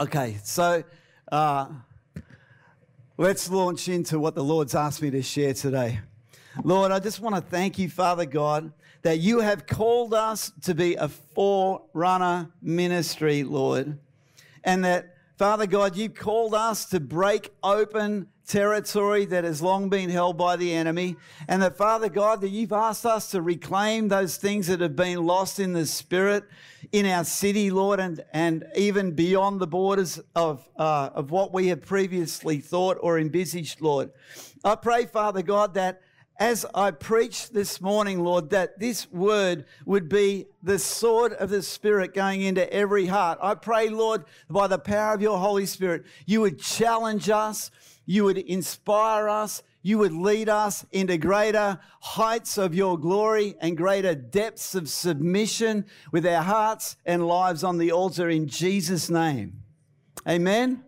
Okay, so uh, let's launch into what the Lord's asked me to share today. Lord, I just want to thank you, Father God, that you have called us to be a forerunner ministry, Lord, and that, Father God, you called us to break open territory that has long been held by the enemy. And that, Father God, that you've asked us to reclaim those things that have been lost in the spirit in our city, Lord, and, and even beyond the borders of, uh, of what we have previously thought or envisaged, Lord. I pray, Father God, that as I preach this morning, Lord, that this word would be the sword of the Spirit going into every heart. I pray, Lord, by the power of your Holy Spirit, you would challenge us, you would inspire us, you would lead us into greater heights of your glory and greater depths of submission with our hearts and lives on the altar in Jesus' name. Amen.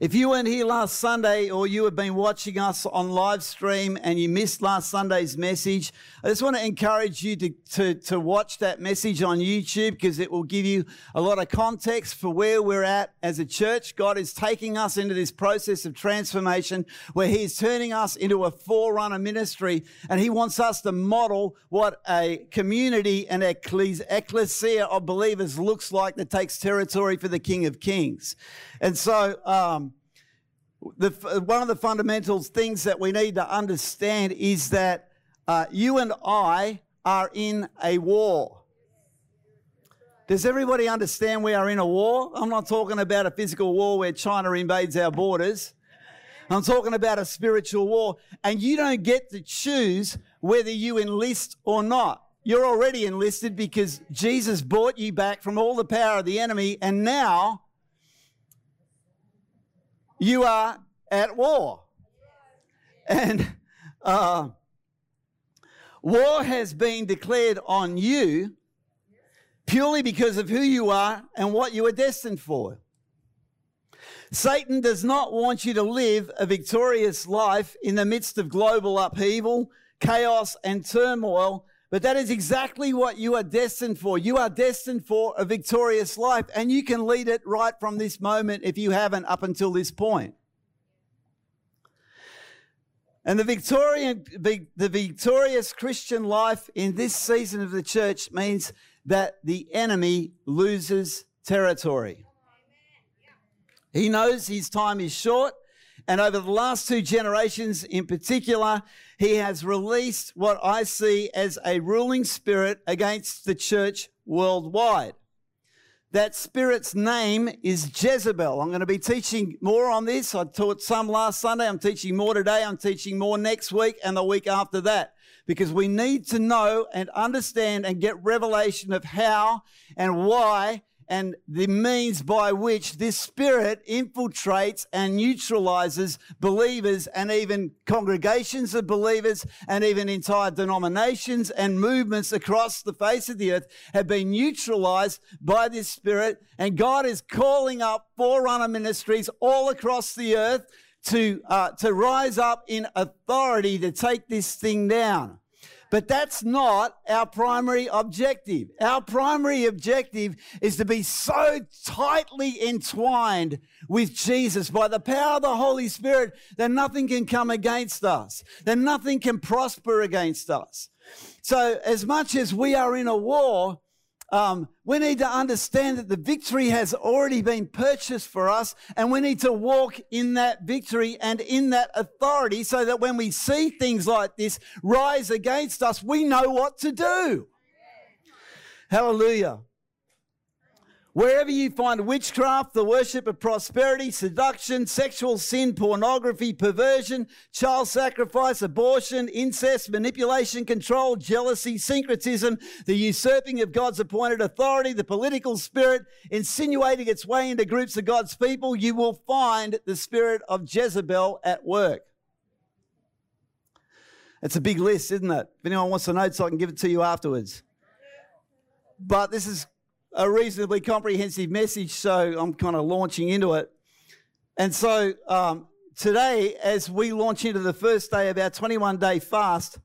If you weren't here last Sunday or you have been watching us on live stream and you missed last Sunday's message, I just want to encourage you to, to, to watch that message on YouTube because it will give you a lot of context for where we're at as a church. God is taking us into this process of transformation where He is turning us into a forerunner ministry and He wants us to model what a community and ecclesia of believers looks like that takes territory for the King of Kings. And so, um, the, one of the fundamental things that we need to understand is that uh, you and I are in a war. Does everybody understand we are in a war? I'm not talking about a physical war where China invades our borders. I'm talking about a spiritual war. And you don't get to choose whether you enlist or not. You're already enlisted because Jesus bought you back from all the power of the enemy. And now you are at war. And uh, war has been declared on you purely because of who you are and what you are destined for. Satan does not want you to live a victorious life in the midst of global upheaval, chaos, and turmoil but that is exactly what you are destined for. You are destined for a victorious life, and you can lead it right from this moment if you haven't up until this point. And the Victorian, the victorious Christian life in this season of the church means that the enemy loses territory. He knows his time is short. And over the last two generations in particular, he has released what I see as a ruling spirit against the church worldwide. That spirit's name is Jezebel. I'm going to be teaching more on this. I taught some last Sunday. I'm teaching more today. I'm teaching more next week and the week after that because we need to know and understand and get revelation of how and why and the means by which this spirit infiltrates and neutralizes believers and even congregations of believers and even entire denominations and movements across the face of the earth have been neutralized by this spirit. And God is calling up forerunner ministries all across the earth to, uh, to rise up in authority to take this thing down. But that's not our primary objective. Our primary objective is to be so tightly entwined with Jesus by the power of the Holy Spirit that nothing can come against us, that nothing can prosper against us. So, as much as we are in a war, um, we need to understand that the victory has already been purchased for us, and we need to walk in that victory and in that authority so that when we see things like this rise against us, we know what to do. Hallelujah. Wherever you find witchcraft, the worship of prosperity, seduction, sexual sin, pornography, perversion, child sacrifice, abortion, incest, manipulation, control, jealousy, syncretism, the usurping of God's appointed authority, the political spirit insinuating its way into groups of God's people, you will find the spirit of Jezebel at work. It's a big list, isn't it? If anyone wants to know, so I can give it to you afterwards. But this is a reasonably comprehensive message, so I'm kind of launching into it. And so um, today, as we launch into the first day of our 21 day fast,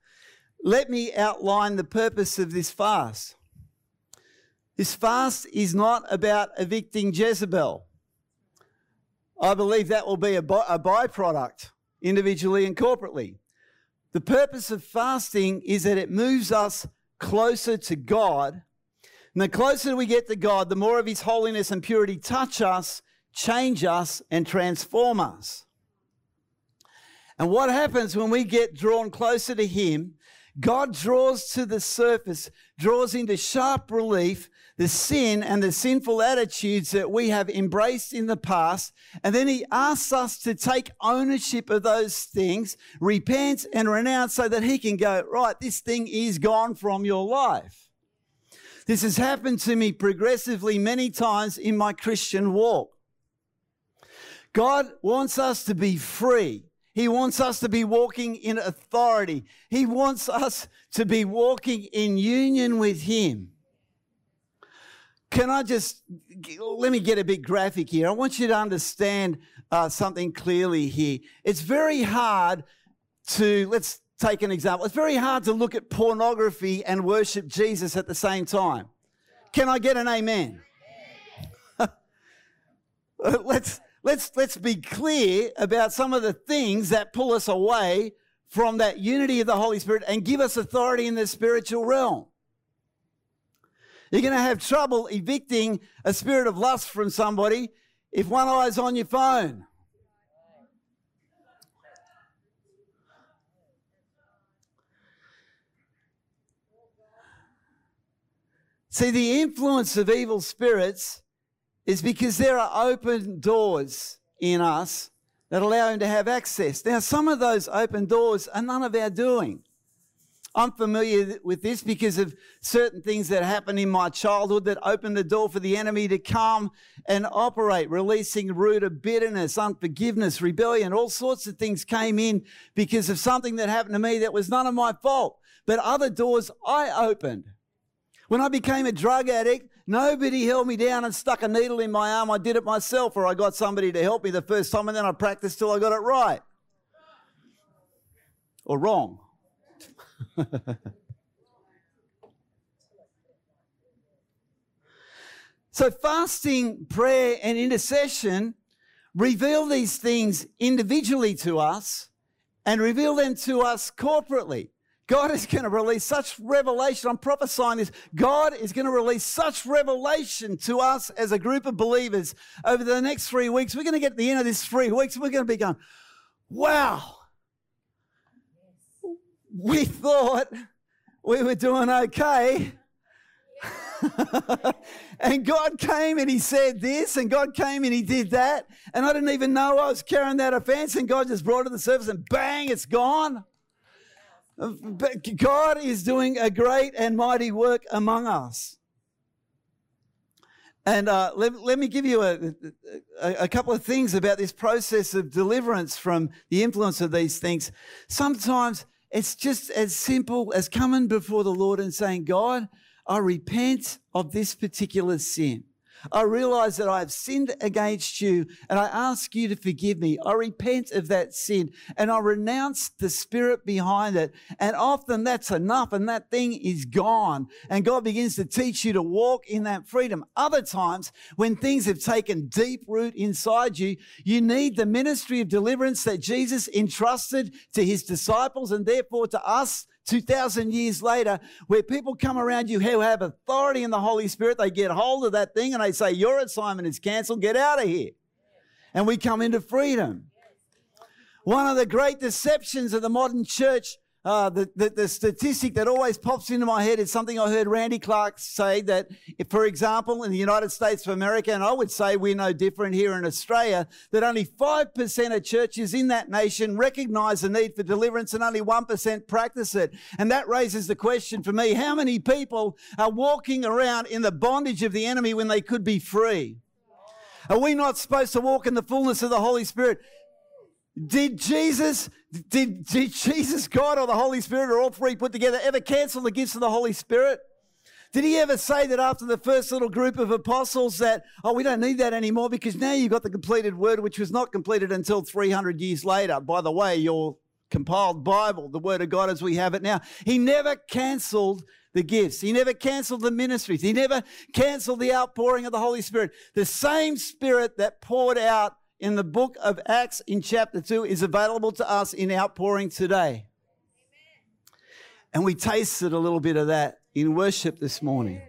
let me outline the purpose of this fast. This fast is not about evicting Jezebel. I believe that will be a, by, a byproduct, individually and corporately. The purpose of fasting is that it moves us closer to God. And the closer we get to God, the more of His holiness and purity touch us, change us, and transform us. And what happens when we get drawn closer to Him? God draws to the surface, draws into sharp relief the sin and the sinful attitudes that we have embraced in the past. And then he asks us to take ownership of those things, repent and renounce so that he can go, right, this thing is gone from your life. This has happened to me progressively many times in my Christian walk. God wants us to be free. He wants us to be walking in authority. He wants us to be walking in union with Him. Can I just let me get a bit graphic here? I want you to understand uh, something clearly here. It's very hard to, let's take an example. It's very hard to look at pornography and worship Jesus at the same time. Can I get an amen? let's, let's, let's be clear about some of the things that pull us away from that unity of the Holy Spirit and give us authority in the spiritual realm. You're going to have trouble evicting a spirit of lust from somebody if one eye's on your phone. See, the influence of evil spirits is because there are open doors in us that allow him to have access. Now, some of those open doors are none of our doing. I'm familiar with this because of certain things that happened in my childhood that opened the door for the enemy to come and operate, releasing root of bitterness, unforgiveness, rebellion. All sorts of things came in because of something that happened to me that was none of my fault. But other doors I opened. When I became a drug addict, nobody held me down and stuck a needle in my arm. I did it myself, or I got somebody to help me the first time, and then I practiced till I got it right. Or wrong. so, fasting, prayer, and intercession reveal these things individually to us and reveal them to us corporately. God is going to release such revelation. I'm prophesying this. God is going to release such revelation to us as a group of believers over the next three weeks. We're going to get to the end of this three weeks. We're going to be going, wow, we thought we were doing okay. and God came and He said this, and God came and He did that. And I didn't even know I was carrying that offense, and God just brought it to the surface, and bang, it's gone. But God is doing a great and mighty work among us. And uh, let, let me give you a, a, a, couple of things about this process of deliverance from the influence of these things. Sometimes it's just as simple as coming before the Lord and saying, God, I repent of this particular sin. I realize that I have sinned against you and I ask you to forgive me. I repent of that sin and I renounce the spirit behind it. And often that's enough and that thing is gone. And God begins to teach you to walk in that freedom. Other times, when things have taken deep root inside you, you need the ministry of deliverance that Jesus entrusted to his disciples and therefore to us 2,000 years later, where people come around you who have authority in the Holy Spirit, they get hold of that thing and they say, Your assignment is canceled, get out of here. And we come into freedom. One of the great deceptions of the modern church uh, the, the, the, statistic that always pops into my head is something I heard Randy Clark say that, if, for example, in the United States of America, and I would say we're no different here in Australia, that only 5% of churches in that nation recognize the need for deliverance and only 1% practice it. And that raises the question for me how many people are walking around in the bondage of the enemy when they could be free? Are we not supposed to walk in the fullness of the Holy Spirit? Did Jesus, did, did Jesus, God, or the Holy Spirit, or all three put together, ever cancel the gifts of the Holy Spirit? Did he ever say that after the first little group of apostles that, oh, we don't need that anymore because now you've got the completed word, which was not completed until 300 years later? By the way, you're compiled Bible, the Word of God as we have it now. He never cancelled the gifts. He never cancelled the ministries. He never cancelled the outpouring of the Holy Spirit. The same Spirit that poured out in the book of Acts in chapter 2 is available to us in outpouring today. And we tasted a little bit of that in worship this morning.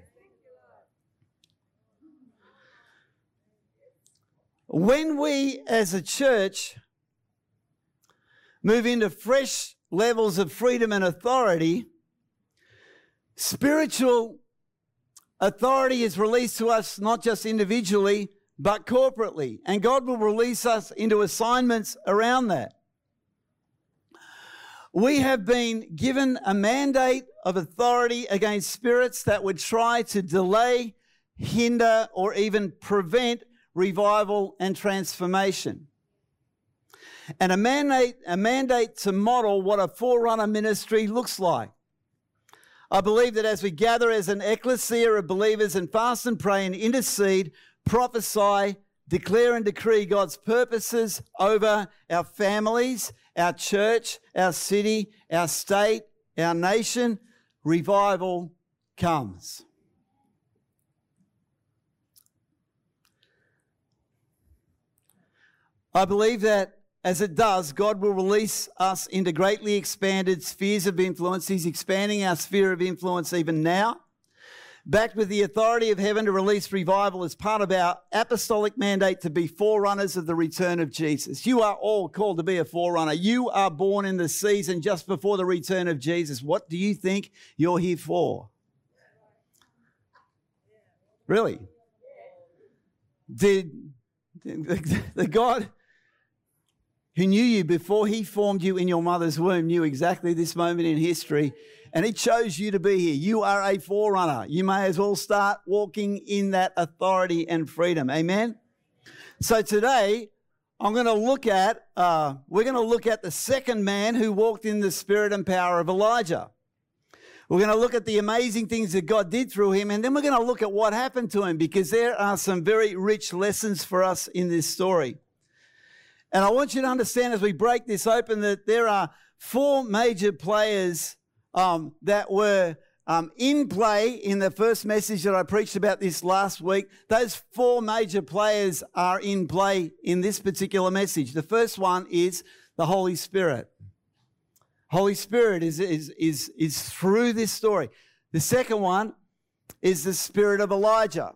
When we as a church move into fresh levels of freedom and authority, spiritual authority is released to us not just individually, but corporately. And God will release us into assignments around that. We have been given a mandate of authority against spirits that would try to delay, hinder, or even prevent revival and transformation. And a mandate, a mandate to model what a forerunner ministry looks like. I believe that as we gather as an ecclesia of believers and fast and pray and intercede, prophesy, declare and decree God's purposes over our families our church, our city, our state, our nation, revival comes. I believe that as it does, God will release us into greatly expanded spheres of influence. He's expanding our sphere of influence even now backed with the authority of heaven to release revival as part of our apostolic mandate to be forerunners of the return of Jesus. You are all called to be a forerunner. You are born in the season just before the return of Jesus. What do you think you're here for? Really? Did the God who knew you before he formed you in your mother's womb knew exactly this moment in history and He chose you to be here. You are a forerunner. You may as well start walking in that authority and freedom. Amen. So today, I'm going to look at, uh, we're going to look at the second man who walked in the spirit and power of Elijah. We're going to look at the amazing things that God did through him, and then we're going to look at what happened to him because there are some very rich lessons for us in this story. And I want you to understand as we break this open that there are four major players um, that were um, in play in the first message that I preached about this last week. Those four major players are in play in this particular message. The first one is the Holy Spirit. Holy Spirit is, is, is, is through this story. The second one is the spirit of Elijah.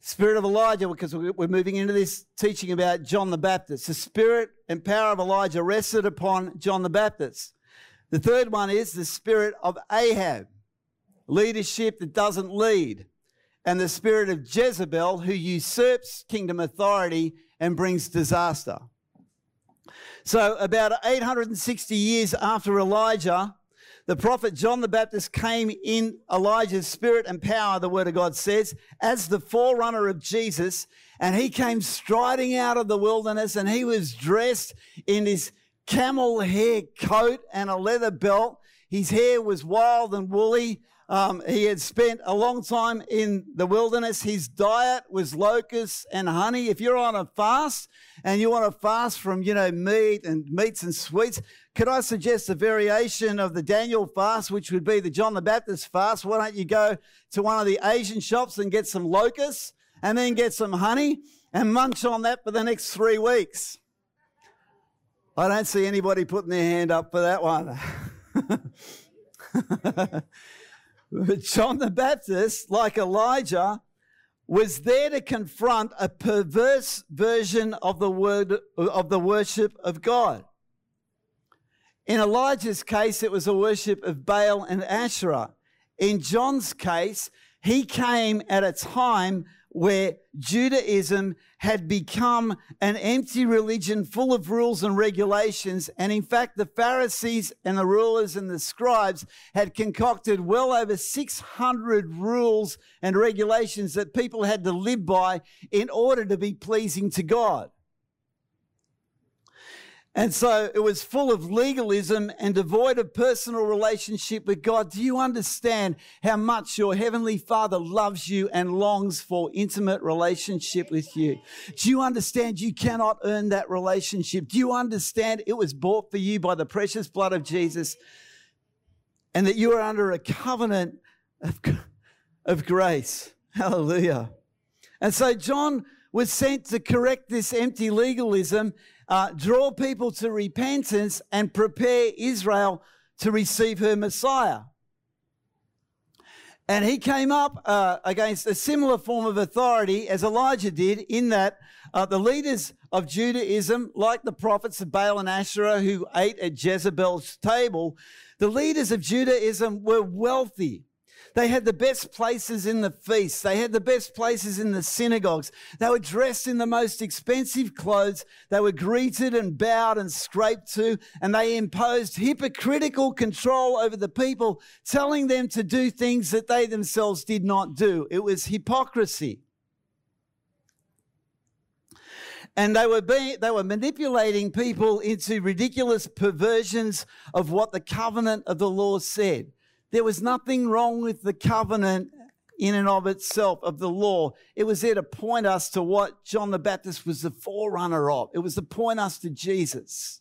Spirit of Elijah, because we're moving into this teaching about John the Baptist. The spirit and power of Elijah rested upon John the Baptist. The third one is the spirit of Ahab, leadership that doesn't lead, and the spirit of Jezebel, who usurps kingdom authority and brings disaster. So, about 860 years after Elijah, the prophet John the Baptist came in Elijah's spirit and power, the word of God says, as the forerunner of Jesus. And he came striding out of the wilderness and he was dressed in his camel hair coat and a leather belt. His hair was wild and woolly. Um, he had spent a long time in the wilderness. His diet was locusts and honey. If you're on a fast and you want to fast from, you know, meat and meats and sweets, could I suggest a variation of the Daniel fast, which would be the John the Baptist fast? Why don't you go to one of the Asian shops and get some locusts and then get some honey and munch on that for the next three weeks? I don't see anybody putting their hand up for that one. but John the Baptist, like Elijah, was there to confront a perverse version of the word of the worship of God. In Elijah's case, it was a worship of Baal and Asherah. In John's case, he came at a time where Judaism had become an empty religion full of rules and regulations. And in fact, the Pharisees and the rulers and the scribes had concocted well over 600 rules and regulations that people had to live by in order to be pleasing to God. And so it was full of legalism and devoid of personal relationship with God. Do you understand how much your heavenly father loves you and longs for intimate relationship with you? Do you understand you cannot earn that relationship? Do you understand it was bought for you by the precious blood of Jesus and that you are under a covenant of, of grace? Hallelujah. And so John was sent to correct this empty legalism uh, draw people to repentance and prepare Israel to receive her Messiah. And he came up uh, against a similar form of authority as Elijah did, in that uh, the leaders of Judaism, like the prophets of Baal and Asherah who ate at Jezebel's table, the leaders of Judaism were wealthy. They had the best places in the feasts. They had the best places in the synagogues. They were dressed in the most expensive clothes. They were greeted and bowed and scraped to, and they imposed hypocritical control over the people, telling them to do things that they themselves did not do. It was hypocrisy. and they were being they were manipulating people into ridiculous perversions of what the covenant of the law said there was nothing wrong with the covenant in and of itself of the law. It was there to point us to what John the Baptist was the forerunner of. It was to point us to Jesus.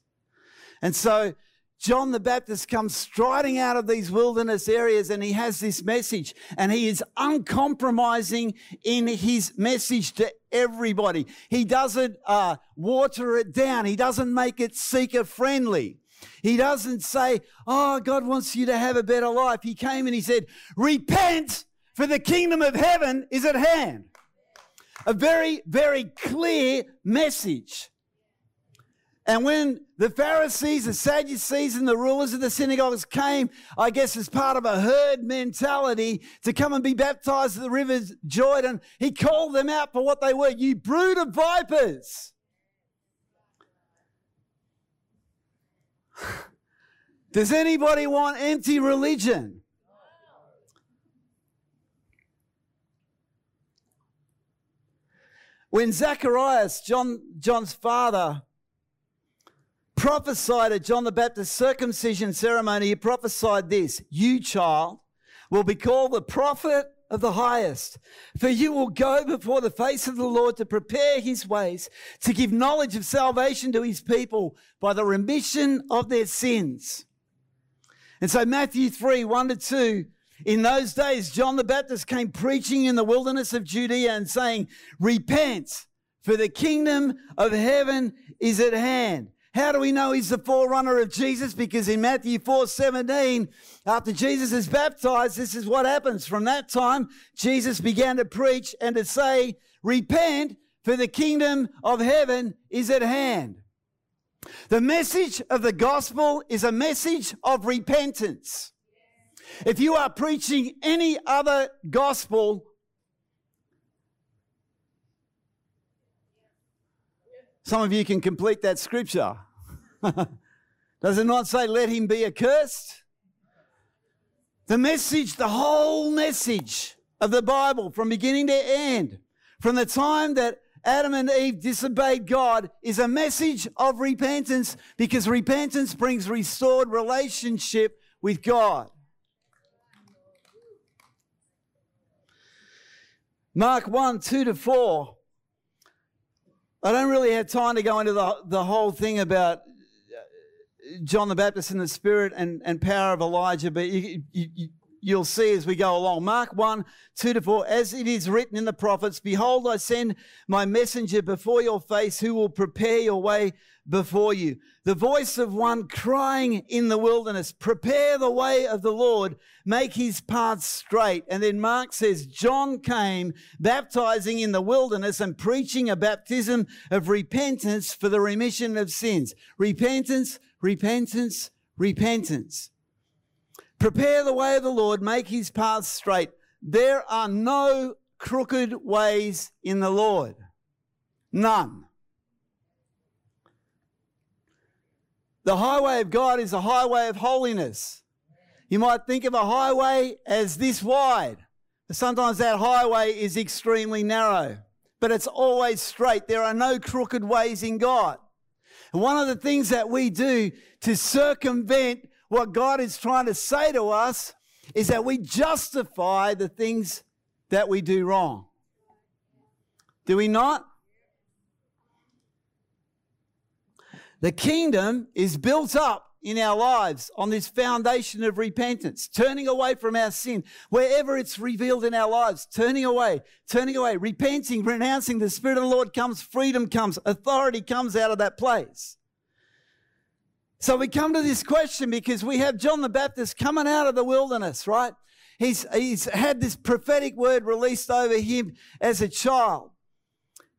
And so John the Baptist comes striding out of these wilderness areas and he has this message and he is uncompromising in his message to everybody. He doesn't uh, water it down. He doesn't make it seeker friendly. He doesn't say, Oh, God wants you to have a better life. He came and he said, Repent, for the kingdom of heaven is at hand. A very, very clear message. And when the Pharisees, the Sadducees, and the rulers of the synagogues came, I guess as part of a herd mentality to come and be baptized at the river Jordan, he called them out for what they were. You brood of vipers. Does anybody want anti religion? When Zacharias, John, John's father, prophesied at John the Baptist's circumcision ceremony, he prophesied this You, child, will be called the prophet of the highest. For you will go before the face of the Lord to prepare his ways, to give knowledge of salvation to his people by the remission of their sins. And so, Matthew 3 1 to 2. In those days, John the Baptist came preaching in the wilderness of Judea and saying, Repent, for the kingdom of heaven is at hand. How do we know he's the forerunner of Jesus? Because in Matthew 4 17, after Jesus is baptized, this is what happens. From that time, Jesus began to preach and to say, Repent, for the kingdom of heaven is at hand. The message of the gospel is a message of repentance. If you are preaching any other gospel, some of you can complete that scripture. Does it not say, let him be accursed? The message, the whole message of the Bible from beginning to end, from the time that Adam and Eve disobeyed God, is a message of repentance because repentance brings restored relationship with God. Mark 1 2 to 4. I don't really have time to go into the, the whole thing about uh, John the Baptist in the spirit and, and power of Elijah, but you, you, you'll see as we go along. Mark 1, 2 to 4, as it is written in the prophets, Behold, I send my messenger before your face who will prepare your way before you. The voice of one crying in the wilderness, Prepare the way of the Lord, make his paths straight. And then Mark says, John came baptizing in the wilderness and preaching a baptism of repentance for the remission of sins. Repentance, repentance, repentance. Prepare the way of the Lord, make his paths straight. There are no crooked ways in the Lord. None. The highway of God is a highway of holiness. You might think of a highway as this wide. Sometimes that highway is extremely narrow, but it's always straight. There are no crooked ways in God. And one of the things that we do to circumvent what God is trying to say to us is that we justify the things that we do wrong. Do we not? The kingdom is built up in our lives on this foundation of repentance, turning away from our sin, wherever it's revealed in our lives, turning away, turning away, repenting, renouncing the Spirit of the Lord comes, freedom comes, authority comes out of that place. So we come to this question because we have John the Baptist coming out of the wilderness, right? He's, he's had this prophetic word released over him as a child.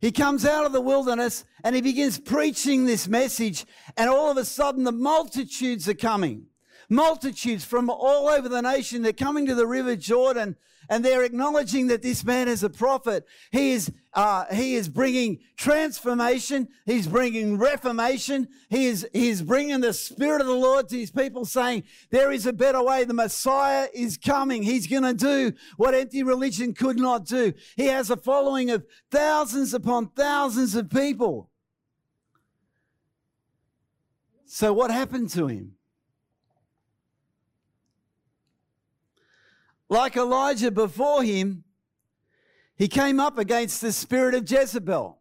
He comes out of the wilderness and he begins preaching this message, and all of a sudden, the multitudes are coming. Multitudes from all over the nation, they're coming to the River Jordan and they're acknowledging that this man is a prophet. He is, uh, he is bringing transformation. He's bringing reformation. He is, he is bringing the Spirit of the Lord to his people saying, there is a better way. The Messiah is coming. He's going to do what empty religion could not do. He has a following of thousands upon thousands of people. So what happened to him? Like Elijah before him, he came up against the spirit of Jezebel.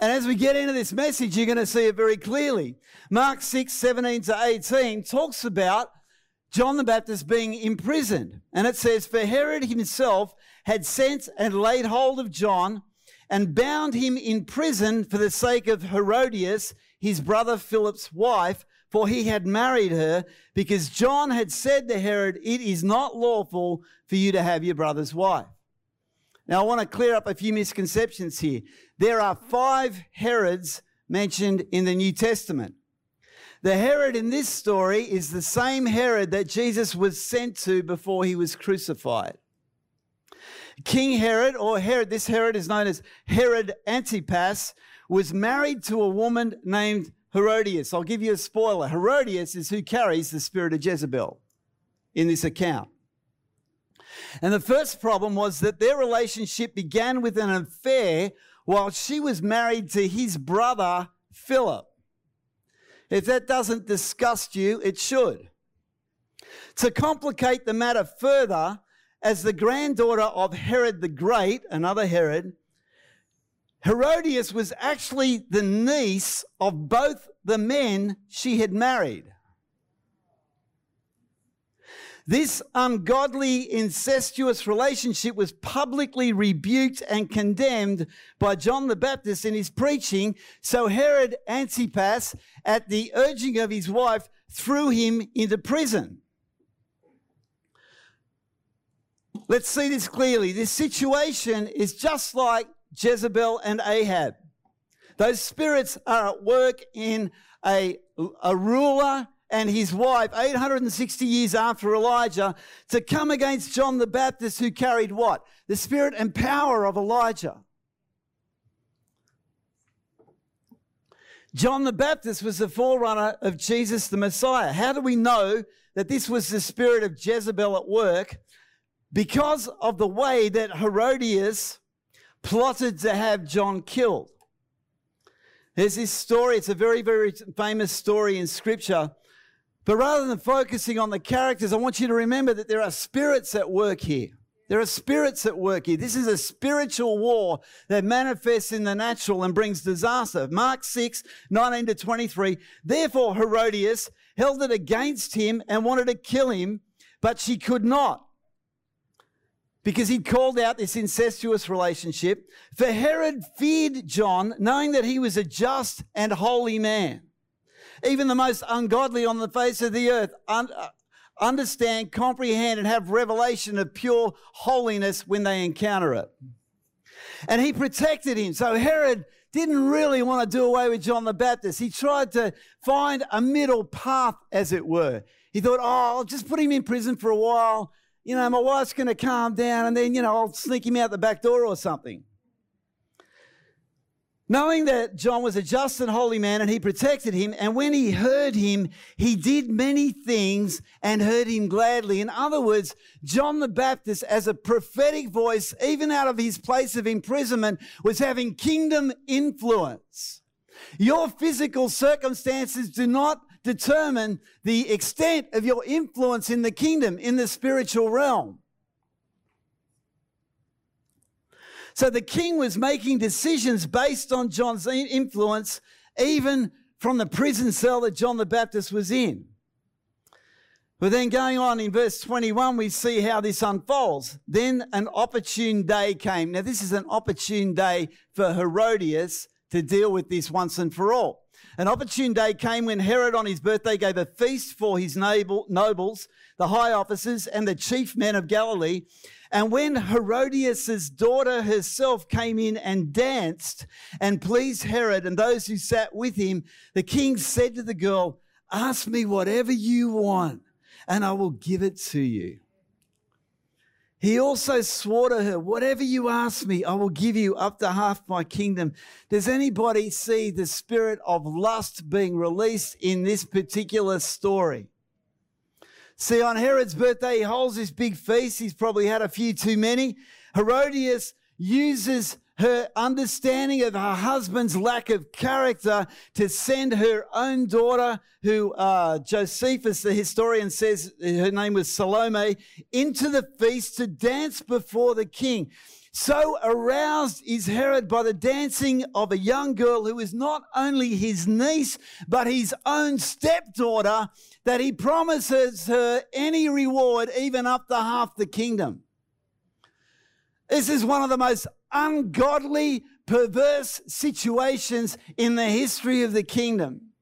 And as we get into this message, you're going to see it very clearly. Mark 6, 17 to 18 talks about John the Baptist being imprisoned. And it says, For Herod himself had sent and laid hold of John and bound him in prison for the sake of Herodias, his brother Philip's wife, for he had married her, because John had said to Herod, It is not lawful for you to have your brother's wife. Now, I want to clear up a few misconceptions here. There are five Herods mentioned in the New Testament. The Herod in this story is the same Herod that Jesus was sent to before he was crucified. King Herod, or Herod, this Herod is known as Herod Antipas, was married to a woman named Herodias. I'll give you a spoiler. Herodias is who carries the spirit of Jezebel in this account. And the first problem was that their relationship began with an affair while she was married to his brother, Philip. If that doesn't disgust you, it should. To complicate the matter further, as the granddaughter of Herod the Great, another Herod, Herodias was actually the niece of both the men she had married. This ungodly, incestuous relationship was publicly rebuked and condemned by John the Baptist in his preaching. So Herod Antipas, at the urging of his wife, threw him into prison. Let's see this clearly. This situation is just like Jezebel and Ahab. Those spirits are at work in a, a ruler and his wife 860 years after Elijah to come against John the Baptist, who carried what? The spirit and power of Elijah. John the Baptist was the forerunner of Jesus the Messiah. How do we know that this was the spirit of Jezebel at work? Because of the way that Herodias plotted to have John killed. There's this story, it's a very, very famous story in Scripture. But rather than focusing on the characters, I want you to remember that there are spirits at work here. There are spirits at work here. This is a spiritual war that manifests in the natural and brings disaster. Mark 6, 19 to 23. Therefore, Herodias held it against him and wanted to kill him, but she could not because he'd called out this incestuous relationship. For Herod feared John, knowing that he was a just and holy man. Even the most ungodly on the face of the earth un- uh, understand, comprehend, and have revelation of pure holiness when they encounter it. And he protected him. So Herod didn't really want to do away with John the Baptist. He tried to find a middle path, as it were. He thought, oh, I'll just put him in prison for a while you know, my wife's going to calm down and then, you know, I'll sneak him out the back door or something. Knowing that John was a just and holy man and he protected him, and when he heard him, he did many things and heard him gladly. In other words, John the Baptist, as a prophetic voice, even out of his place of imprisonment, was having kingdom influence. Your physical circumstances do not determine the extent of your influence in the kingdom, in the spiritual realm. So the king was making decisions based on John's influence, even from the prison cell that John the Baptist was in. But then going on in verse 21, we see how this unfolds. Then an opportune day came. Now, this is an opportune day for Herodias to deal with this once and for all. An opportune day came when Herod on his birthday gave a feast for his nobles, the high officers, and the chief men of Galilee. And when Herodias' daughter herself came in and danced and pleased Herod and those who sat with him, the king said to the girl, Ask me whatever you want and I will give it to you. He also swore to her, Whatever you ask me, I will give you up to half my kingdom. Does anybody see the spirit of lust being released in this particular story? See, on Herod's birthday, he holds this big feast. He's probably had a few too many. Herodias uses her understanding of her husband's lack of character to send her own daughter, who uh, Josephus, the historian, says her name was Salome, into the feast to dance before the king. So aroused is Herod by the dancing of a young girl who is not only his niece, but his own stepdaughter, that he promises her any reward, even up to half the kingdom. This is one of the most ungodly, perverse situations in the history of the kingdom.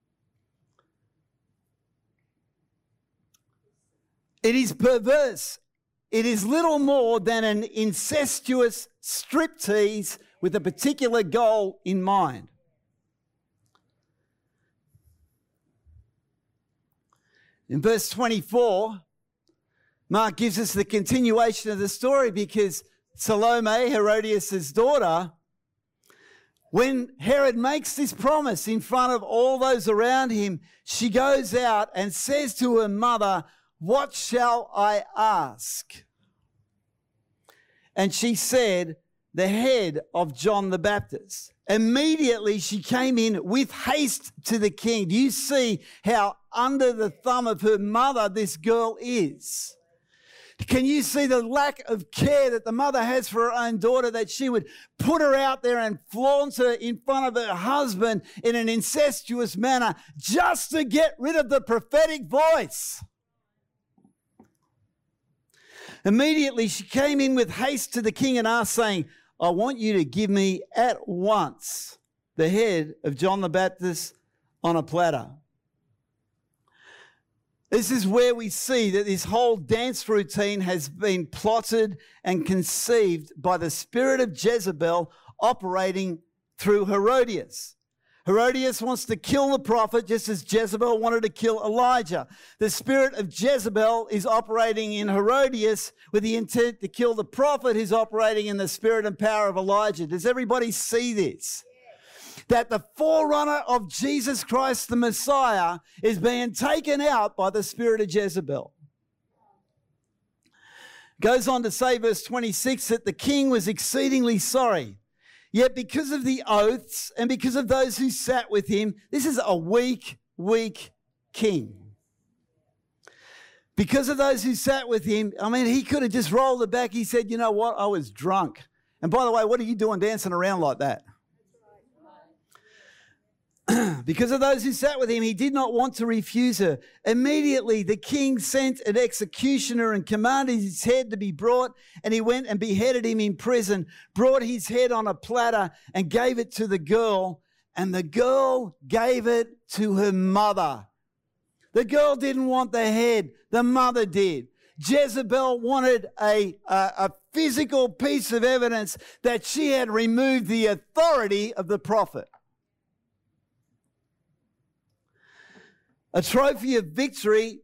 It is perverse. It is little more than an incestuous striptease with a particular goal in mind. In verse 24, Mark gives us the continuation of the story because Salome, Herodias' daughter, when Herod makes this promise in front of all those around him, she goes out and says to her mother, What shall I ask? And she said, The head of John the Baptist. Immediately she came in with haste to the king. Do you see how under the thumb of her mother this girl is? Can you see the lack of care that the mother has for her own daughter that she would put her out there and flaunt her in front of her husband in an incestuous manner just to get rid of the prophetic voice? Immediately she came in with haste to the king and asked, saying, I want you to give me at once the head of John the Baptist on a platter. This is where we see that this whole dance routine has been plotted and conceived by the spirit of Jezebel operating through Herodias. Herodias wants to kill the prophet just as Jezebel wanted to kill Elijah. The spirit of Jezebel is operating in Herodias with the intent to kill the prophet who's operating in the spirit and power of Elijah. Does everybody see this? That the forerunner of Jesus Christ, the Messiah, is being taken out by the spirit of Jezebel. Goes on to say, verse 26, that the king was exceedingly sorry. Yet, because of the oaths and because of those who sat with him, this is a weak, weak king. Because of those who sat with him, I mean, he could have just rolled it back. He said, You know what? I was drunk. And by the way, what are you doing dancing around like that? because of those who sat with him, he did not want to refuse her. Immediately, the king sent an executioner and commanded his head to be brought, and he went and beheaded him in prison, brought his head on a platter, and gave it to the girl, and the girl gave it to her mother. The girl didn't want the head, the mother did. Jezebel wanted a, a, a physical piece of evidence that she had removed the authority of the prophet. A trophy of victory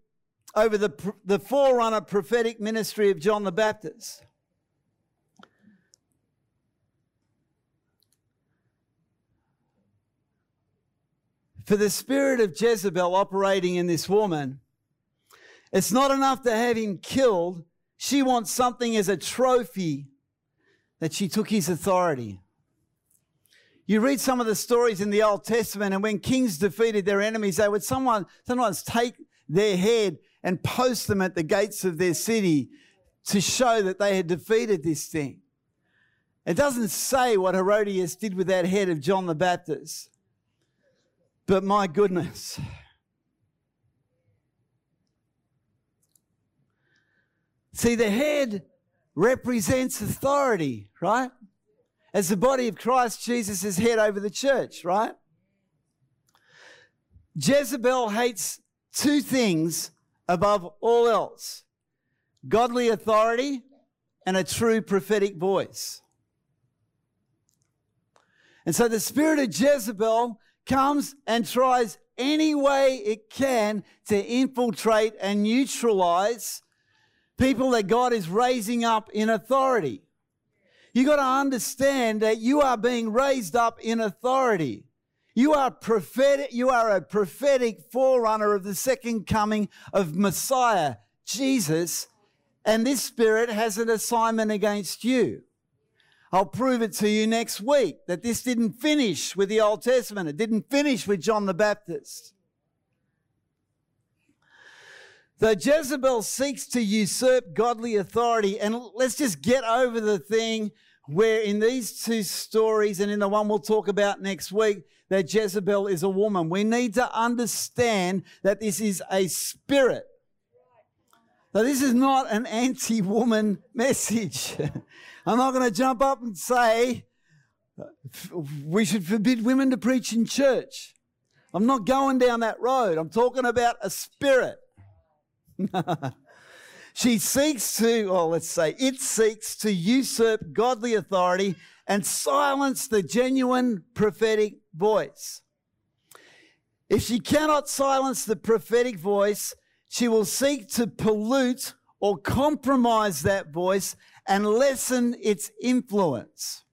over the, the forerunner prophetic ministry of John the Baptist. For the spirit of Jezebel operating in this woman, it's not enough to have him killed. She wants something as a trophy that she took his authority. You read some of the stories in the Old Testament, and when kings defeated their enemies, they would someone, sometimes take their head and post them at the gates of their city to show that they had defeated this thing. It doesn't say what Herodias did with that head of John the Baptist, but my goodness. See, the head represents authority, right? As the body of Christ, Jesus is head over the church, right? Jezebel hates two things above all else godly authority and a true prophetic voice. And so the spirit of Jezebel comes and tries any way it can to infiltrate and neutralize people that God is raising up in authority. You got to understand that you are being raised up in authority. You are prophetic, you are a prophetic forerunner of the second coming of Messiah, Jesus, and this spirit has an assignment against you. I'll prove it to you next week that this didn't finish with the Old Testament. It didn't finish with John the Baptist. So Jezebel seeks to usurp godly authority. And let's just get over the thing where in these two stories and in the one we'll talk about next week, that Jezebel is a woman. We need to understand that this is a spirit. So this is not an anti-woman message. I'm not going to jump up and say we should forbid women to preach in church. I'm not going down that road. I'm talking about a spirit. She seeks to, oh, let's say, it seeks to usurp godly authority and silence the genuine prophetic voice. If she cannot silence the prophetic voice, she will seek to pollute or compromise that voice and lessen its influence.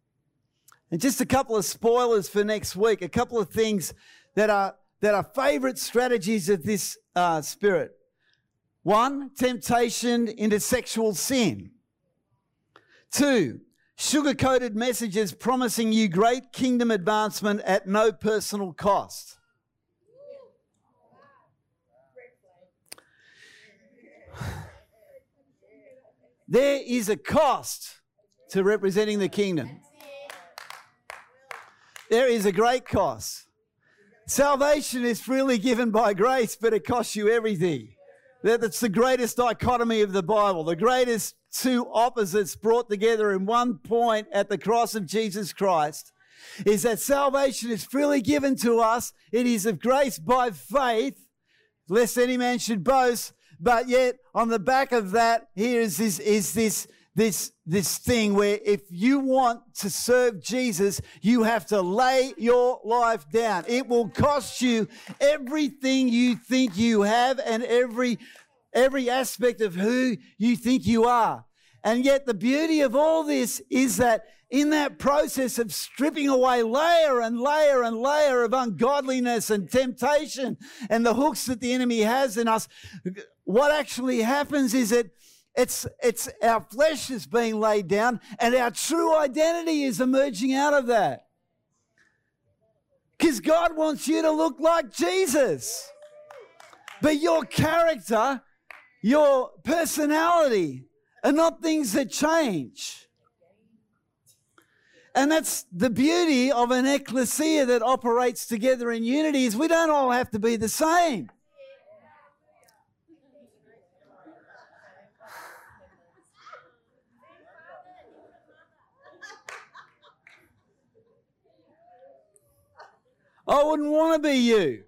And just a couple of spoilers for next week, a couple of things that are, that are favorite strategies of this uh, spirit. One, temptation into sexual sin. Two, sugar coated messages promising you great kingdom advancement at no personal cost. There is a cost to representing the kingdom. There is a great cost. Salvation is freely given by grace, but it costs you everything. That's the greatest dichotomy of the Bible, the greatest two opposites brought together in one point at the cross of Jesus Christ is that salvation is freely given to us. It is of grace by faith, lest any man should boast. But yet, on the back of that, here is this, is this, this, this thing where if you want to serve Jesus, you have to lay your life down. It will cost you everything you think you have and every, every aspect of who you think you are. And yet the beauty of all this is that in that process of stripping away layer and layer and layer of ungodliness and temptation and the hooks that the enemy has in us, what actually happens is that it's, it's our flesh is being laid down and our true identity is emerging out of that. Because God wants you to look like Jesus. But your character, your personality are not things that change. And that's the beauty of an ecclesia that operates together in unity is we don't all have to be the same. I wouldn't want to be you.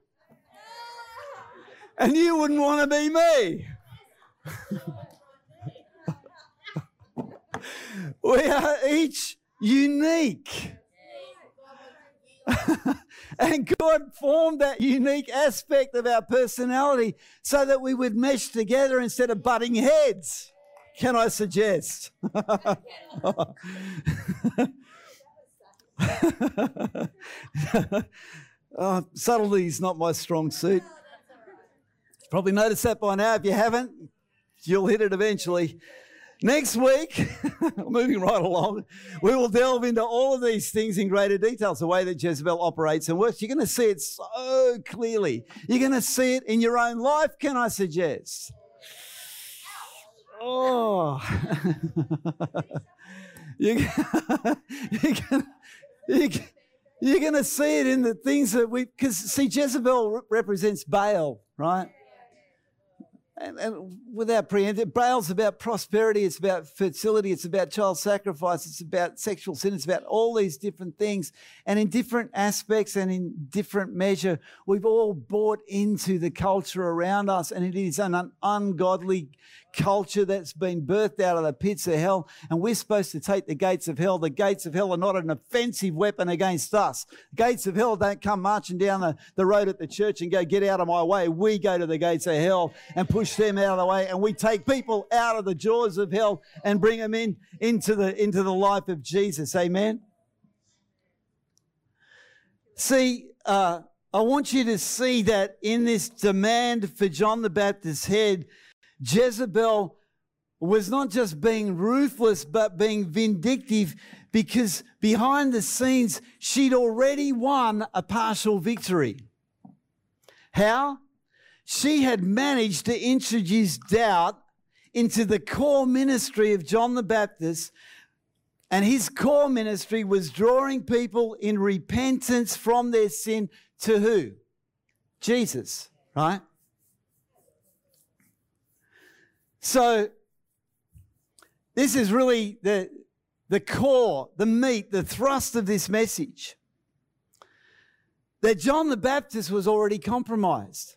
And you wouldn't want to be me. we are each unique. and God formed that unique aspect of our personality so that we would mesh together instead of butting heads. Can I suggest? Oh, subtlety is not my strong suit. you Probably noticed that by now. If you haven't, you'll hit it eventually. Next week, moving right along, we will delve into all of these things in greater detail. It's the way that Jezebel operates and works. You're going to see it so clearly. You're going to see it in your own life, can I suggest? Oh. you, can, you're going you, you're going to see it in the things that we, because see, Jezebel represents Baal, right? And, and without preempting, Baal's about prosperity, it's about fertility, it's about child sacrifice, it's about sexual sin, it's about all these different things. And in different aspects and in different measure, we've all bought into the culture around us, and it is an ungodly culture that's been birthed out of the pits of hell, and we're supposed to take the gates of hell. The gates of hell are not an offensive weapon against us. The gates of hell don't come marching down the, the road at the church and go, Get out of my way. We go to the gates of hell and push them out of the way, and we take people out of the jaws of hell and bring them in into the, into the life of Jesus. Amen. See, uh, I want you to see that in this demand for John the Baptist's head, Jezebel was not just being ruthless, but being vindictive because behind the scenes, she'd already won a partial victory. How? She had managed to introduce doubt into the core ministry of John the Baptist. And his core ministry was drawing people in repentance from their sin to who? Jesus, right? So, this is really the, the core, the meat, the thrust of this message. That John the Baptist was already compromised.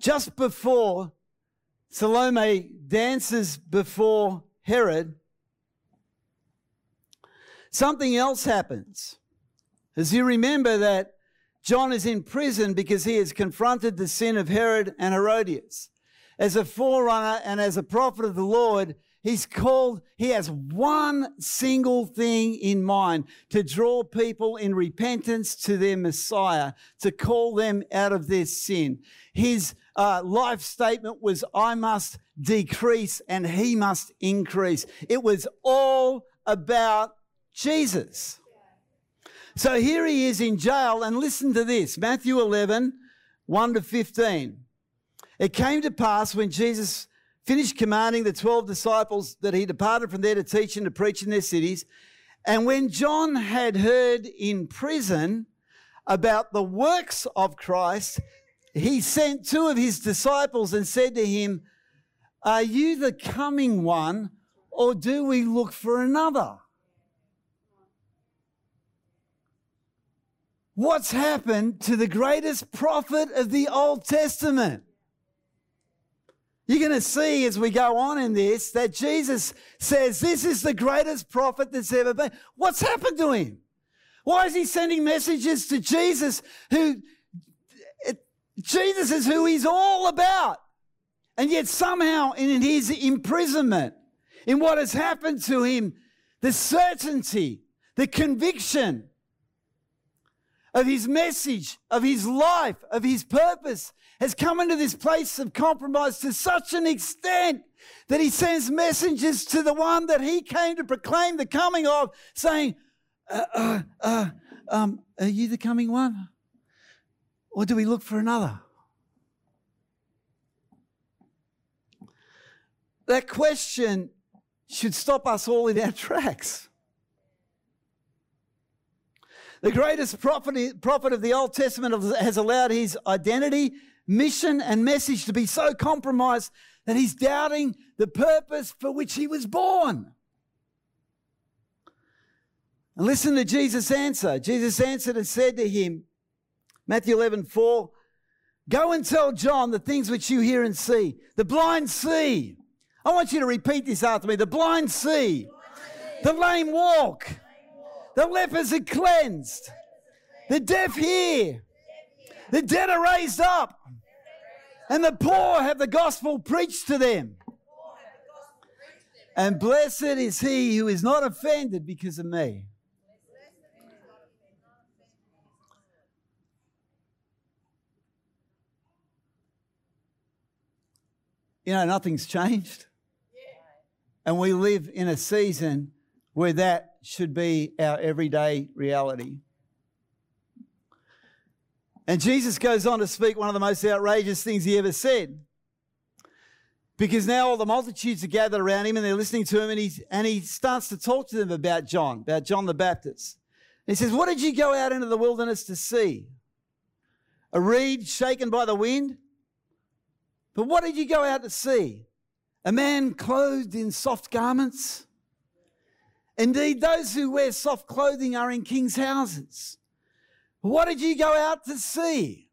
Just before Salome dances before Herod, something else happens. As you remember that John is in prison because he has confronted the sin of Herod and Herodias. As a forerunner and as a prophet of the Lord, he's called, he has one single thing in mind to draw people in repentance to their Messiah, to call them out of their sin. His uh, life statement was, I must decrease and he must increase. It was all about Jesus. So here he is in jail, and listen to this Matthew 11, 1 to 15. It came to pass when Jesus finished commanding the 12 disciples that he departed from there to teach and to preach in their cities. And when John had heard in prison about the works of Christ, he sent two of his disciples and said to him, Are you the coming one, or do we look for another? What's happened to the greatest prophet of the Old Testament. You're going to see as we go on in this that Jesus says this is the greatest prophet that's ever been. What's happened to him? Why is he sending messages to Jesus who Jesus is who he's all about? And yet somehow in his imprisonment, in what has happened to him, the certainty, the conviction, of his message, of his life, of his purpose, has come into this place of compromise to such an extent that he sends messengers to the one that he came to proclaim the coming of, saying, uh, uh, uh, um, Are you the coming one? Or do we look for another? That question should stop us all in our tracks. The greatest prophet, prophet of the Old Testament has allowed his identity, mission, and message to be so compromised that he's doubting the purpose for which he was born. And listen to Jesus' answer. Jesus answered and said to him, Matthew 11, 4, Go and tell John the things which you hear and see. The blind see. I want you to repeat this after me. The blind see. The lame walk. The lepers are cleansed. The deaf hear. The dead are raised up. And the poor have the gospel preached to them. And blessed is he who is not offended because of me. you know, nothing's changed. And we live in a season where that should be our everyday reality. And Jesus goes on to speak one of the most outrageous things he ever said. Because now all the multitudes are gathered around him and they're listening to him, and he, and he starts to talk to them about John, about John the Baptist. And he says, What did you go out into the wilderness to see? A reed shaken by the wind? But what did you go out to see? A man clothed in soft garments? Indeed, those who wear soft clothing are in king's houses. What did you go out to see?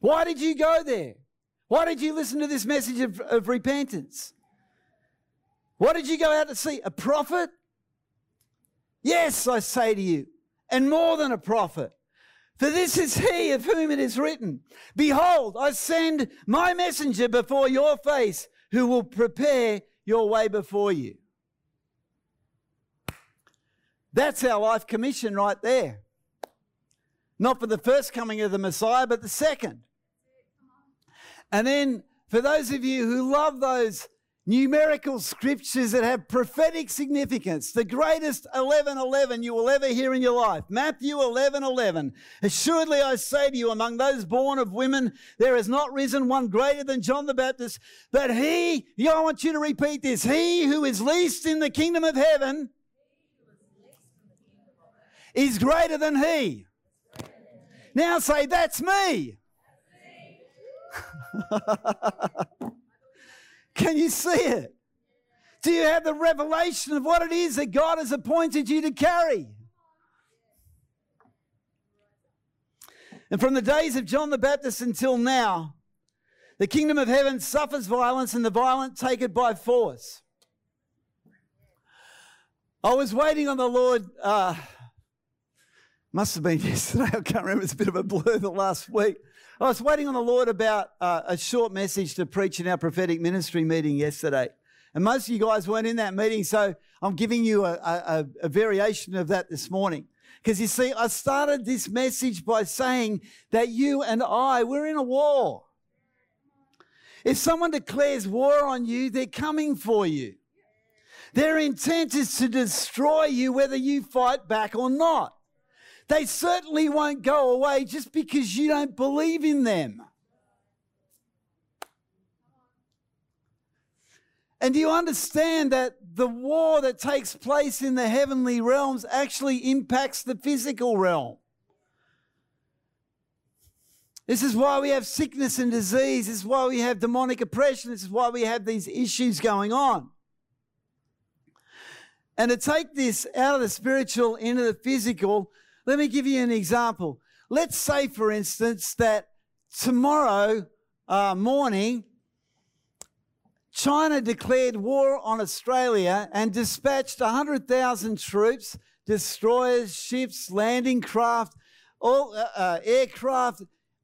Why did you go there? Why did you listen to this message of, of repentance? What did you go out to see? A prophet? Yes, I say to you, and more than a prophet. For this is he of whom it is written Behold, I send my messenger before your face, who will prepare your way before you. That's our life commission right there. Not for the first coming of the Messiah, but the second. And then for those of you who love those numerical scriptures that have prophetic significance, the greatest 1111 you will ever hear in your life. Matthew 1111. Assuredly I say to you, among those born of women, there has not risen one greater than John the Baptist, but he, I want you to repeat this, he who is least in the kingdom of heaven is greater than he. Now say, that's me. Can you see it? Do you have the revelation of what it is that God has appointed you to carry? And from the days of John the Baptist until now, the kingdom of heaven suffers violence and the violent take it by force. I was waiting on the Lord, uh, must have been yesterday, I can't remember, it's a bit of a blur the last week. I was waiting on the Lord about uh, a short message to preach in our prophetic ministry meeting yesterday. And most of you guys weren't in that meeting, so I'm giving you a, a, a variation of that this morning. Because you see, I started this message by saying that you and I, we're in a war. If someone declares war on you, they're coming for you. Their intent is to destroy you whether you fight back or not. They certainly won't go away just because you don't believe in them. And do you understand that the war that takes place in the heavenly realms actually impacts the physical realm? This is why we have sickness and disease. This is why we have demonic oppression. This is why we have these issues going on. And to take this out of the spiritual into the physical, let me give you an example. Let's say, for instance, that tomorrow uh, morning, China declared war on Australia and dispatched 100,000 troops, destroyers, ships, landing craft, all uh, uh, aircraft,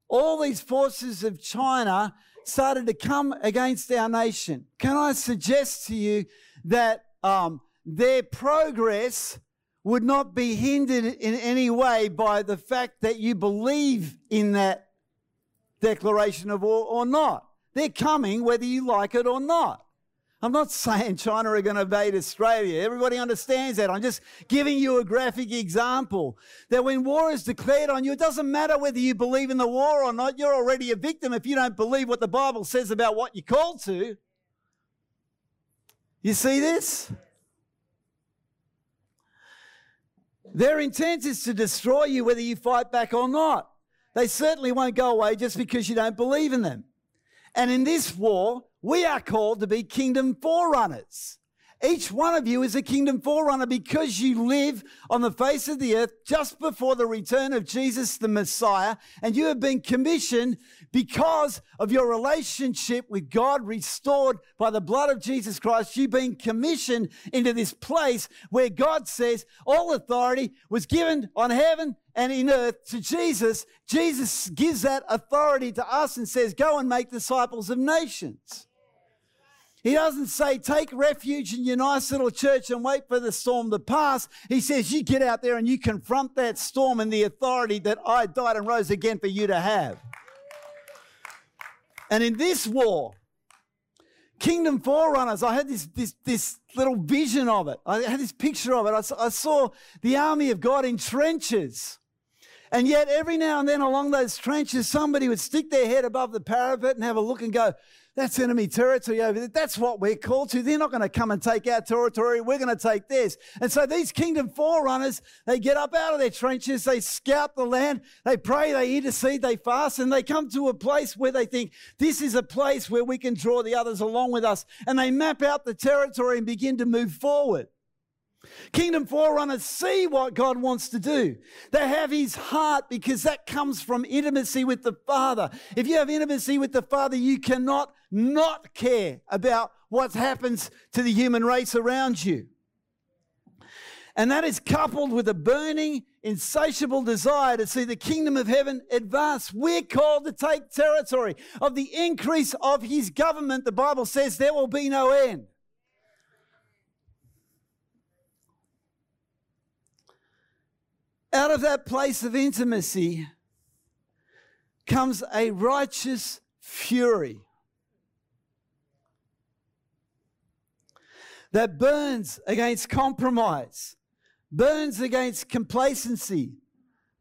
all these forces of China started to come against our nation. Can I suggest to you that um, their progress would not be hindered in any way by the fact that you believe in that declaration of war or not. They're coming whether you like it or not. I'm not saying China are going to invade Australia. Everybody understands that. I'm just giving you a graphic example that when war is declared on you, it doesn't matter whether you believe in the war or not. You're already a victim if you don't believe what the Bible says about what you're called to. You see this? Their intent is to destroy you whether you fight back or not. They certainly won't go away just because you don't believe in them. And in this war, we are called to be kingdom forerunners. Each one of you is a kingdom forerunner because you live on the face of the earth just before the return of Jesus the Messiah, and you have been commissioned because of your relationship with God restored by the blood of Jesus Christ. You've been commissioned into this place where God says all authority was given on heaven and in earth to Jesus. Jesus gives that authority to us and says, Go and make disciples of nations. He doesn't say, take refuge in your nice little church and wait for the storm to pass. He says, you get out there and you confront that storm and the authority that I died and rose again for you to have. And in this war, Kingdom Forerunners, I had this, this, this little vision of it. I had this picture of it. I, I saw the army of God in trenches. And yet, every now and then along those trenches, somebody would stick their head above the parapet and have a look and go, that's enemy territory over there. That's what we're called to. They're not going to come and take our territory. We're going to take theirs. And so these kingdom forerunners, they get up out of their trenches, they scout the land, they pray, they intercede, they fast, and they come to a place where they think this is a place where we can draw the others along with us. And they map out the territory and begin to move forward. Kingdom forerunners see what God wants to do. They have his heart because that comes from intimacy with the Father. If you have intimacy with the Father, you cannot not care about what happens to the human race around you. And that is coupled with a burning, insatiable desire to see the kingdom of heaven advance. We're called to take territory. Of the increase of his government, the Bible says there will be no end. Out of that place of intimacy comes a righteous fury that burns against compromise, burns against complacency,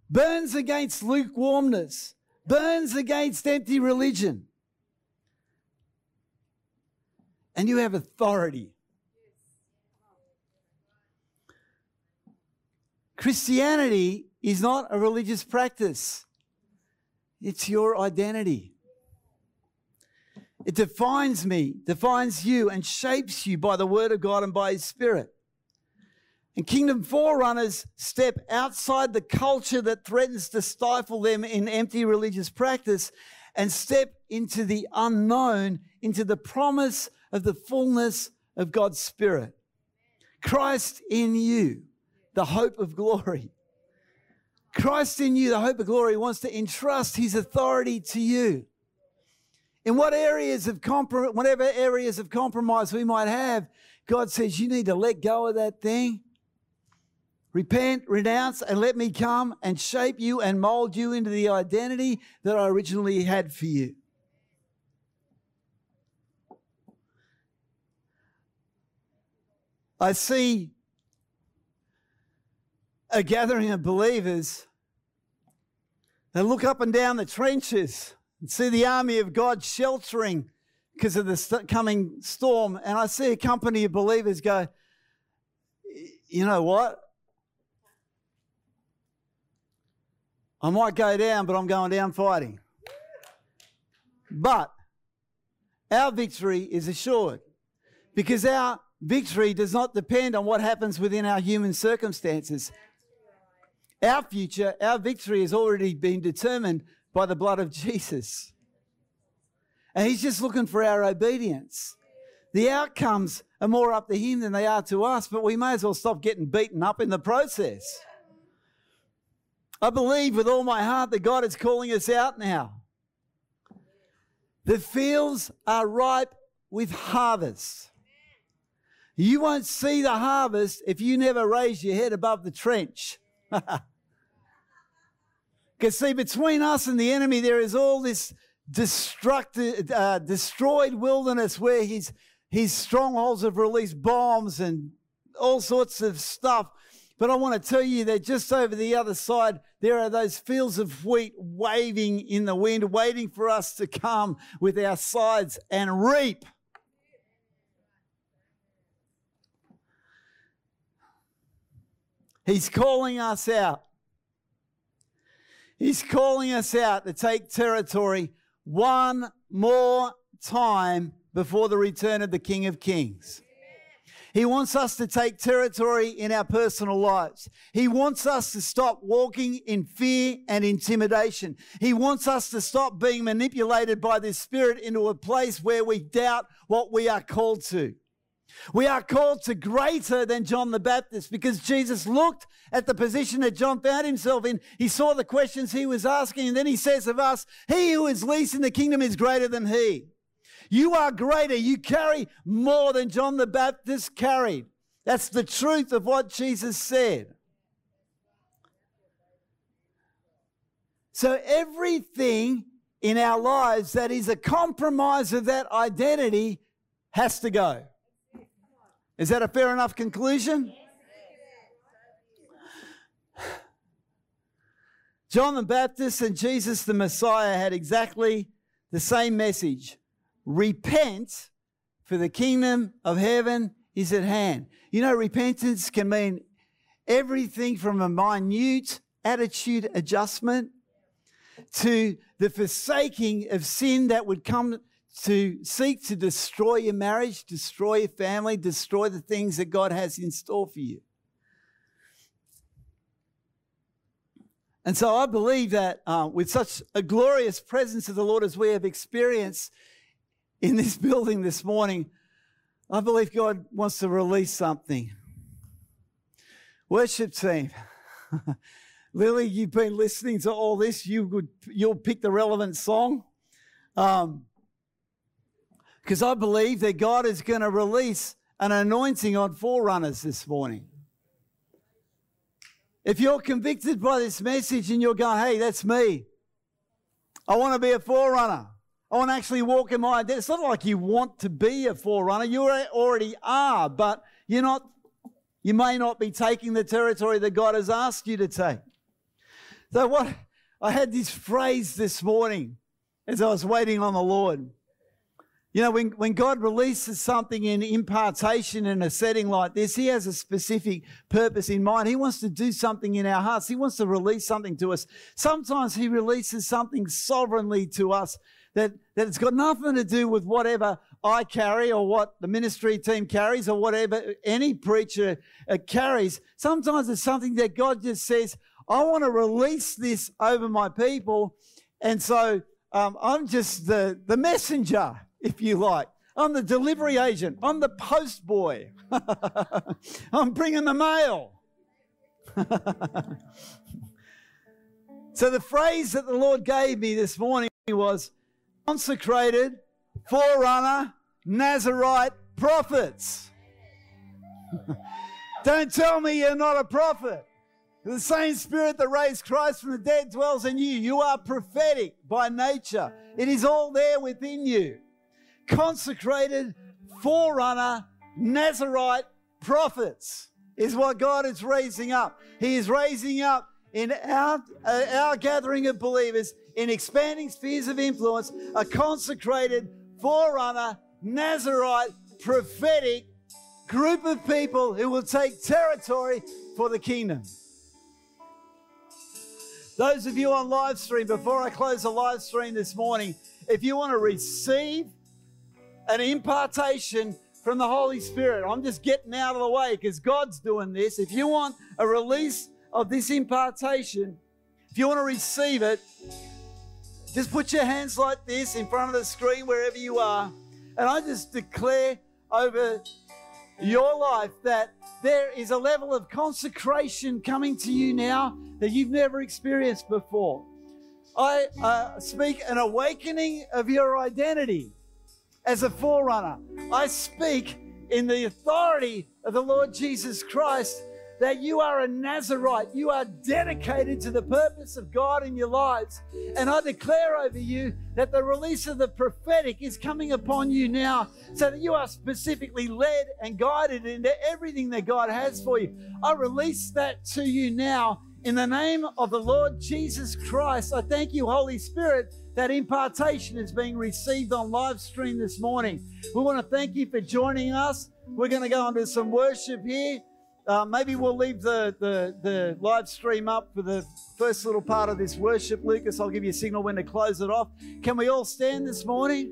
burns against lukewarmness, burns against empty religion. And you have authority Christianity is not a religious practice, it's your identity. It defines me, defines you, and shapes you by the Word of God and by His Spirit. And kingdom forerunners step outside the culture that threatens to stifle them in empty religious practice and step into the unknown, into the promise of the fullness of God's Spirit. Christ in you the hope of glory. Christ in you, the hope of glory, wants to entrust his authority to you. In what areas of whatever areas of compromise we might have, God says you need to let go of that thing. Repent, renounce, and let me come and shape you and mold you into the identity that I originally had for you. I see a gathering of believers and look up and down the trenches see the army of God sheltering because of the coming storm. And I see a company of believers go, you know what? I might go down, but I'm going down fighting. But our victory is assured because our victory does not depend on what happens within our human circumstances. Our future, our victory has already been determined by the blood of Jesus. And He's just looking for our obedience. The outcomes are more up to Him than they are to us, but we may as well stop getting beaten up in the process. I believe with all my heart that God is calling us out now. The fields are ripe with harvest. You won't see the harvest if you never raise your head above the trench. Because, see, between us and the enemy, there is all this destructed, uh, destroyed wilderness where his, his strongholds have released bombs and all sorts of stuff. But I want to tell you that just over the other side, there are those fields of wheat waving in the wind, waiting for us to come with our sides and reap. He's calling us out. He's calling us out to take territory one more time before the return of the King of Kings. He wants us to take territory in our personal lives. He wants us to stop walking in fear and intimidation. He wants us to stop being manipulated by this spirit into a place where we doubt what we are called to. We are called to greater than John the Baptist because Jesus looked at the position that John found himself in. He saw the questions he was asking, and then he says of us, He who is least in the kingdom is greater than he. You are greater. You carry more than John the Baptist carried. That's the truth of what Jesus said. So everything in our lives that is a compromise of that identity has to go. Is that a fair enough conclusion? John the Baptist and Jesus the Messiah had exactly the same message repent, for the kingdom of heaven is at hand. You know, repentance can mean everything from a minute attitude adjustment to the forsaking of sin that would come to seek to destroy your marriage, destroy your family, destroy the things that God has in store for you. And so I believe that uh, with such a glorious presence of the Lord as we have experienced in this building this morning, I believe God wants to release something. Worship team. Lily, you've been listening to all this. You would you'll pick the relevant song. Um, because I believe that God is going to release an anointing on forerunners this morning. If you're convicted by this message and you're going, hey, that's me, I want to be a forerunner. I want to actually walk in my identity. It's not like you want to be a forerunner. You already are, but you're not, you may not be taking the territory that God has asked you to take. So what I had this phrase this morning as I was waiting on the Lord. You know, when, when God releases something in impartation in a setting like this, He has a specific purpose in mind. He wants to do something in our hearts. He wants to release something to us. Sometimes He releases something sovereignly to us that, that it's got nothing to do with whatever I carry or what the ministry team carries or whatever any preacher uh, carries. Sometimes it's something that God just says, I want to release this over my people. And so um, I'm just the, the messenger if you like. I'm the delivery agent. I'm the post boy. I'm bringing the mail. so the phrase that the Lord gave me this morning was consecrated, forerunner, Nazarite prophets. Don't tell me you're not a prophet. The same spirit that raised Christ from the dead dwells in you. You are prophetic by nature. It is all there within you consecrated forerunner Nazarite prophets is what God is raising up. He is raising up in our, uh, our gathering of believers in expanding spheres of influence a consecrated forerunner Nazarite prophetic group of people who will take territory for the kingdom. Those of you on live stream, before I close the live stream this morning, if you want to receive an impartation from the Holy Spirit. I'm just getting out of the way because God's doing this. If you want a release of this impartation, if you want to receive it, just put your hands like this in front of the screen wherever you are. And I just declare over your life that there is a level of consecration coming to you now that you've never experienced before. I uh, speak an awakening of your identity as a forerunner. I speak in the authority of the Lord Jesus Christ that you are a Nazarite. You are dedicated to the purpose of God in your lives. And I declare over you that the release of the prophetic is coming upon you now so that you are specifically led and guided into everything that God has for you. I release that to you now in the name of the Lord Jesus Christ. I thank you, Holy Spirit that impartation is being received on live stream this morning. We want to thank you for joining us. We're going to go into some worship here. Uh, maybe we'll leave the, the, the live stream up for the first little part of this worship. Lucas, I'll give you a signal when to close it off. Can we all stand this morning?